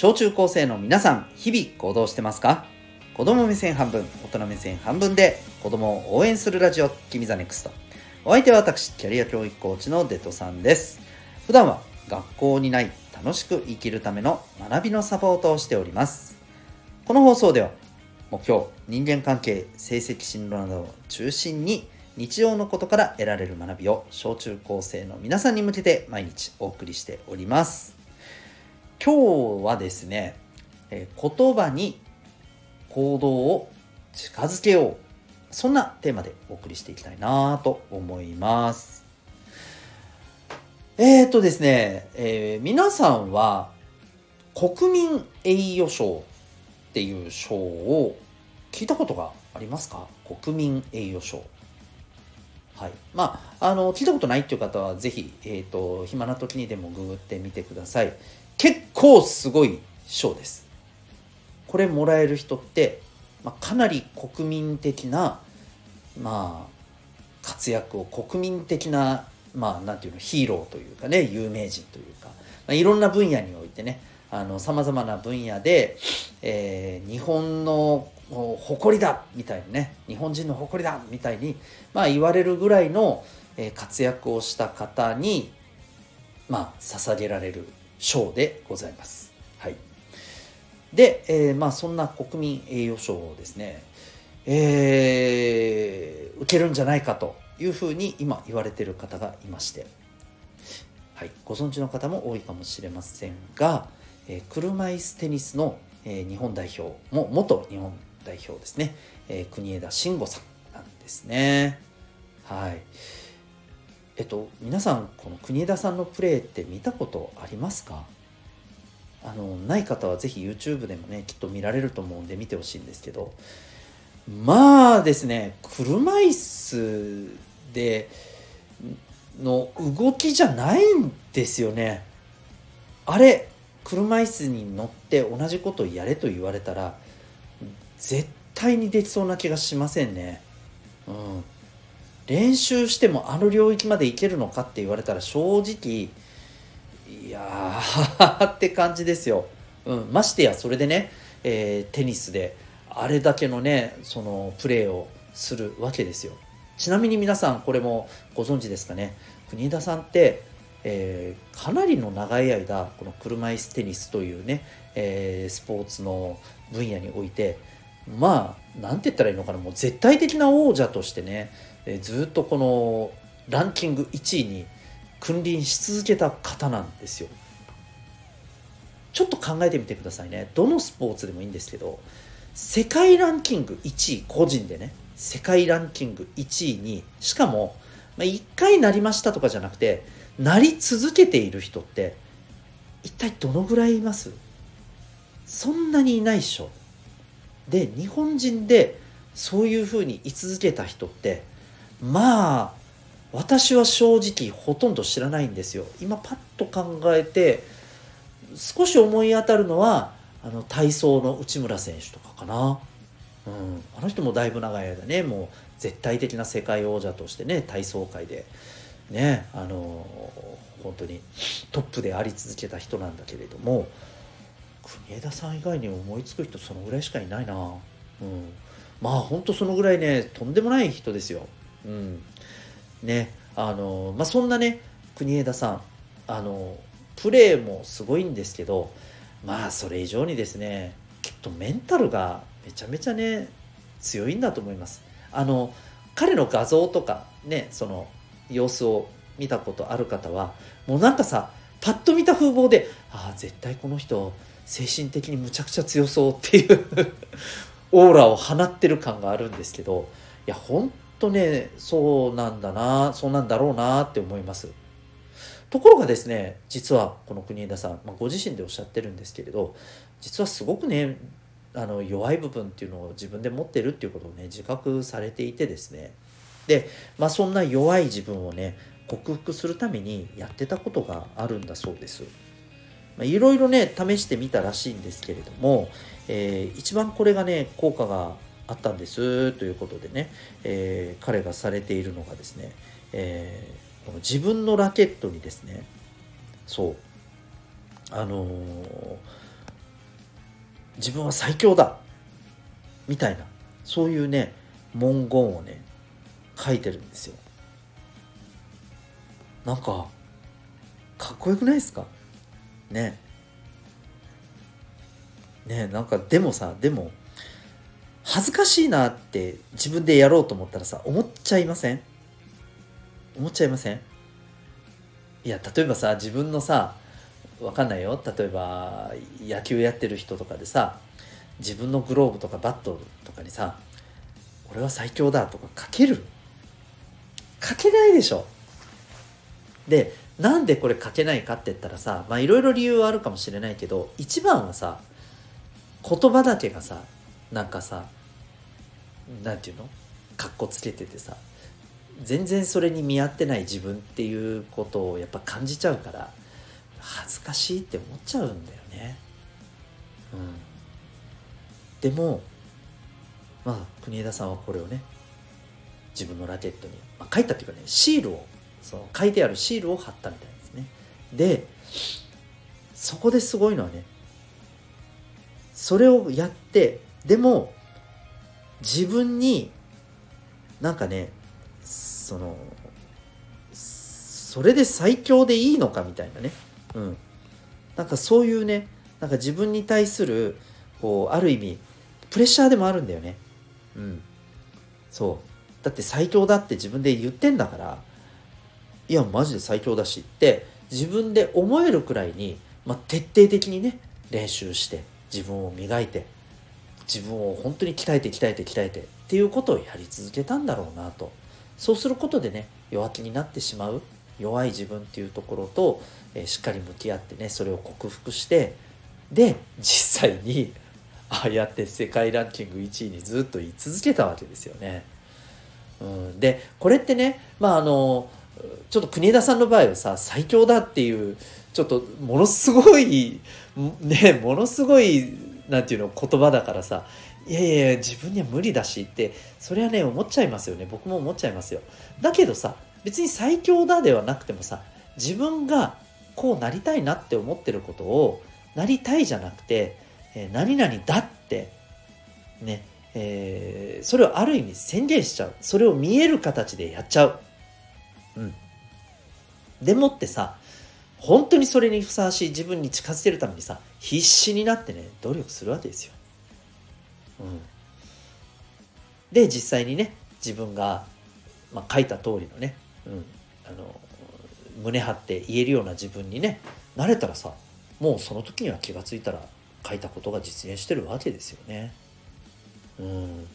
小中高生の皆さん、日々行動してますか？子供目線半分、大人目線半分で子供を応援するラジオ、君 The NEXT。お相手は私、キャリア教育コーチのデトさんです。普段は学校にない楽しく生きるための学びのサポートをしております。この放送では、目標、人間関係、成績進路などを中心に日常のことから得られる学びを小中高生の皆さんに向けて毎日お送りしております。今日はですね、え言葉に行動を近づけよう。そんなテーマでお送りしていきたいなと思います。えっ、とですね、えー、皆さんは国民栄誉賞っていう賞を聞いたことがありますか？国民栄誉賞。はい。まあ、あの、聞いたことないっていう方は、ぜひ、えっ、ー、と、暇な時にでもググってみてください。結構すごい賞です。これもらえる人って、まあ、かなり国民的な、まあ、活躍を国民的な、まあ、なんていうの、ヒーローというかね、有名人というか、まあ、いろんな分野においてね、あの、様々な分野で、えー、日本の誇りだみたいなね、日本人の誇りだみたいに、まあ言われるぐらいの、え活躍をした方に、まあ捧げられる賞でございます。はい。で、えー、まあそんな国民栄誉賞をですね、えー、受けるんじゃないかというふうに今言われてる方がいまして、はい、ご存知の方も多いかもしれませんが、えー、車椅子テニスの、えー、日本代表も元日本代表ですね、えー、国枝慎吾さんなんですね。はい。えっと、皆さん、この国枝さんのプレーって見たことありますか？あの、ない方はぜひ YouTube でもね、きっと見られると思うんで見てほしいんですけど、まあですね、車椅子での動きじゃないんですよね。あれ、車椅子に乗って同じことやれと言われたら、絶対にできそうな気がしませんね。うん。練習してもあの領域までいけるのかって言われたら正直いやーって感じですよ、うん、ましてやそれでね、えー、テニスであれだけのねそのプレーをするわけですよ。ちなみに皆さんこれもご存知ですかね。国枝さんって、えー、かなりの長い間この車椅子テニスというね、えー、スポーツの分野においてまあなんて言ったらいいのかなもう絶対的な王者としてねえずっとこのランキング1位に君臨し続けた方なんですよ。ちょっと考えてみてくださいね。どのスポーツでもいいんですけど、世界ランキング1位、個人でね、世界ランキング1位に、しかも、まあ、1回なりましたとかじゃなくて、なり続けている人って、一体どのぐらいいます？そんなにいないっしょ。で、日本人でそういうふうに居続けた人って、まあ私は正直ほとんど知らないんですよ。今パッと考えて少し思い当たるのはあの体操の内村選手とかかな、うん、あの人もだいぶ長い間ねもう絶対的な世界王者としてね体操界でねあの本当にトップであり続けた人なんだけれども国枝さん以外に思いつく人そのぐらいしかいないな、うん、まあ本当そのぐらいねとんでもない人ですよ。うん、ねあのまあそんなね国枝さんあのプレーもすごいんですけどまあそれ以上にですねきっとメンタルがめちゃめちゃね強いんだと思います。あの彼の画像とかねその様子を見たことある方はもうなんかさパッと見た風貌でああ絶対この人精神的にむちゃくちゃ強そうっていう オーラを放ってる感があるんですけどいや本とねそうなんだなそうなんだろうなって思いますところがですね実はこの国枝さん、まあ、ご自身でおっしゃってるんですけれど実はすごくねあの弱い部分っていうのを自分で持ってるっていうことをね自覚されていてですねで、まあ、そんな弱い自分をね克服するためにやってたことがあるんだそうです。いろいろね試してみたらしいんですけれども、えー、一番これがね効果があったんですということでね、えー、彼がされているのがですね、えー、この自分のラケットにですねそうあのー、自分は最強だみたいなそういうね文言をね書いてるんですよ。なんかかっこよくないですか？ね。ねなんかでもさでも恥ずかしいなって自分でやろうと思ったらさ思っちゃいません？思っちゃいません？いや例えばさ自分のさわかんないよ。例えば野球やってる人とかでさ自分のグローブとかバットとかにさ「俺は最強だ」とか書ける？書けないでしょ。でなんでこれ書けないかって言ったらさまあいろいろ理由はあるかもしれないけど一番はさ言葉だけがさなんかさなんていうの？かっこつけててさ全然それに見合ってない自分っていうことをやっぱ感じちゃうから恥ずかしいって思っちゃうんだよね。うん、でもまあ国枝さんはこれをね自分のラケットに、まあ、書いたっていうかねシールをその書いてあるシールを貼ったみたいですね。でそこですごいのはねそれをやってでも自分になんかねそのそれで最強でいいのかみたいなね。うん。なんかそういうねなんか自分に対するこうある意味プレッシャーでもあるんだよね。うん。そう。だって最強だって自分で言ってんだからいやマジで最強だしって自分で思えるくらいに、まあ、徹底的にね練習して自分を磨いて自分を本当に鍛えて鍛えて鍛えてっていうことをやり続けたんだろうなとそうすることでね弱気になってしまう弱い自分っていうところと、えー、しっかり向き合ってねそれを克服してで実際に ああやって世界ランキング1位にずっと言い続けたわけですよね。うん、でこれってねまああのちょっと国枝さんの場合はさ最強だっていうちょっとものすごいねものすごいなんていうの言葉だからさいやいや自分には無理だしってそれはね思っちゃいますよね。僕も思っちゃいますよ。だけどさ別に最強だではなくてもさ自分がこうなりたいなって思ってることをなりたいじゃなくて、えー、何々だってねえー、それをある意味宣言しちゃう。それを見える形でやっちゃう。うんでもってさ本当にそれにふさわしい自分に近づけるためにさ必死になってね努力するわけですよ。うん、で実際にね自分が、まあ、書いた通りのね、うん、あの胸張って言えるような自分にねなれたらさもうその時には気が付いたら書いたことが実現してるわけですよね。うん、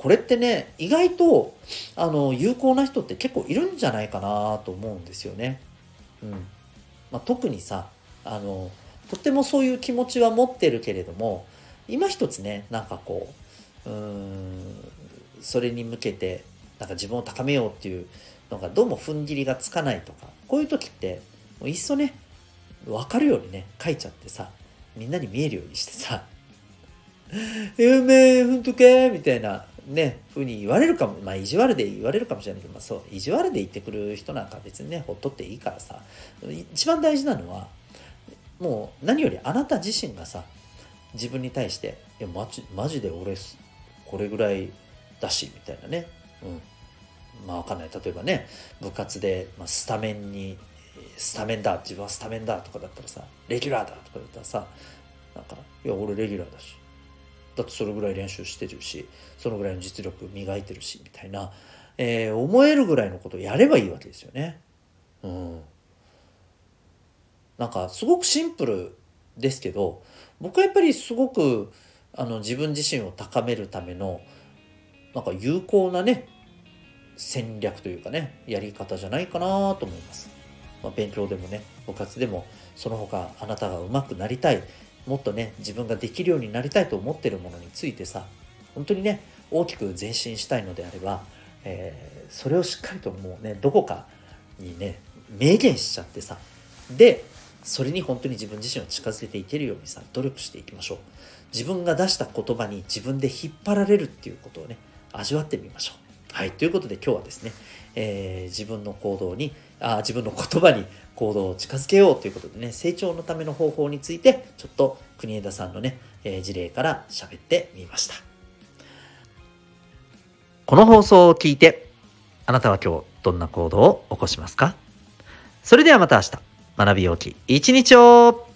これってね意外とあの有効な人って結構いるんじゃないかなと思うんですよね。うんまあ、特にさあのとってもそういう気持ちは持ってるけれども今一つねなんかこううんそれに向けてなんか自分を高めようっていうのがどうも踏ん切りがつかないとかこういう時ってもういっそね分かるようにね書いちゃってさみんなに見えるようにしてさ「有名ふんとけ」みたいなね、ふうに言われるかも、まあ、意地悪で言われるかもしれないけど、まあ、そう、意地悪で言ってくる人なんか別にね、ほっとっていいからさ、一番大事なのは、もう何よりあなた自身がさ、自分に対して、いや、マジマジで俺、これぐらいだし、みたいなね。うん。まあわかんない。例えばね、部活で、まあ、スタメンに、スタメンだ、自分はスタメンだとかだったらさ、レギュラーだとかだったらさ、なんか、いや、俺レギュラーだし、だってそれぐらい練習してるしそのぐらいの実力磨いてるしみたいな、えー、思えるぐらいのことをやればいいわけですよね。うん、なんかすごくシンプルですけど僕はやっぱりすごくあの自分自身を高めるためのなんか有効なね戦略というかねやり方じゃないかなと思います。まあ、勉強でもね部活でもその他あなたが上手くなりたいもっとね自分ができるようになりたいと思ってるものについてさ本当にね大きく前進したいのであれば、えー、それをしっかりともうねどこかにね明言しちゃってさでそれに本当に自分自身を近づけていけるようにさ努力していきましょう。自分が出した言葉に自分で引っ張られるっていうことをね味わってみましょう。はいということで今日はですね、えー、自分の行動にあ自分の言葉に行動を近づけようということでね成長のための方法についてちょっと国枝さんのね、えー、事例から喋ってみました。この放送を聞いてあなたは今日どんな行動を起こしますか？それではまた明日。学びようき一日を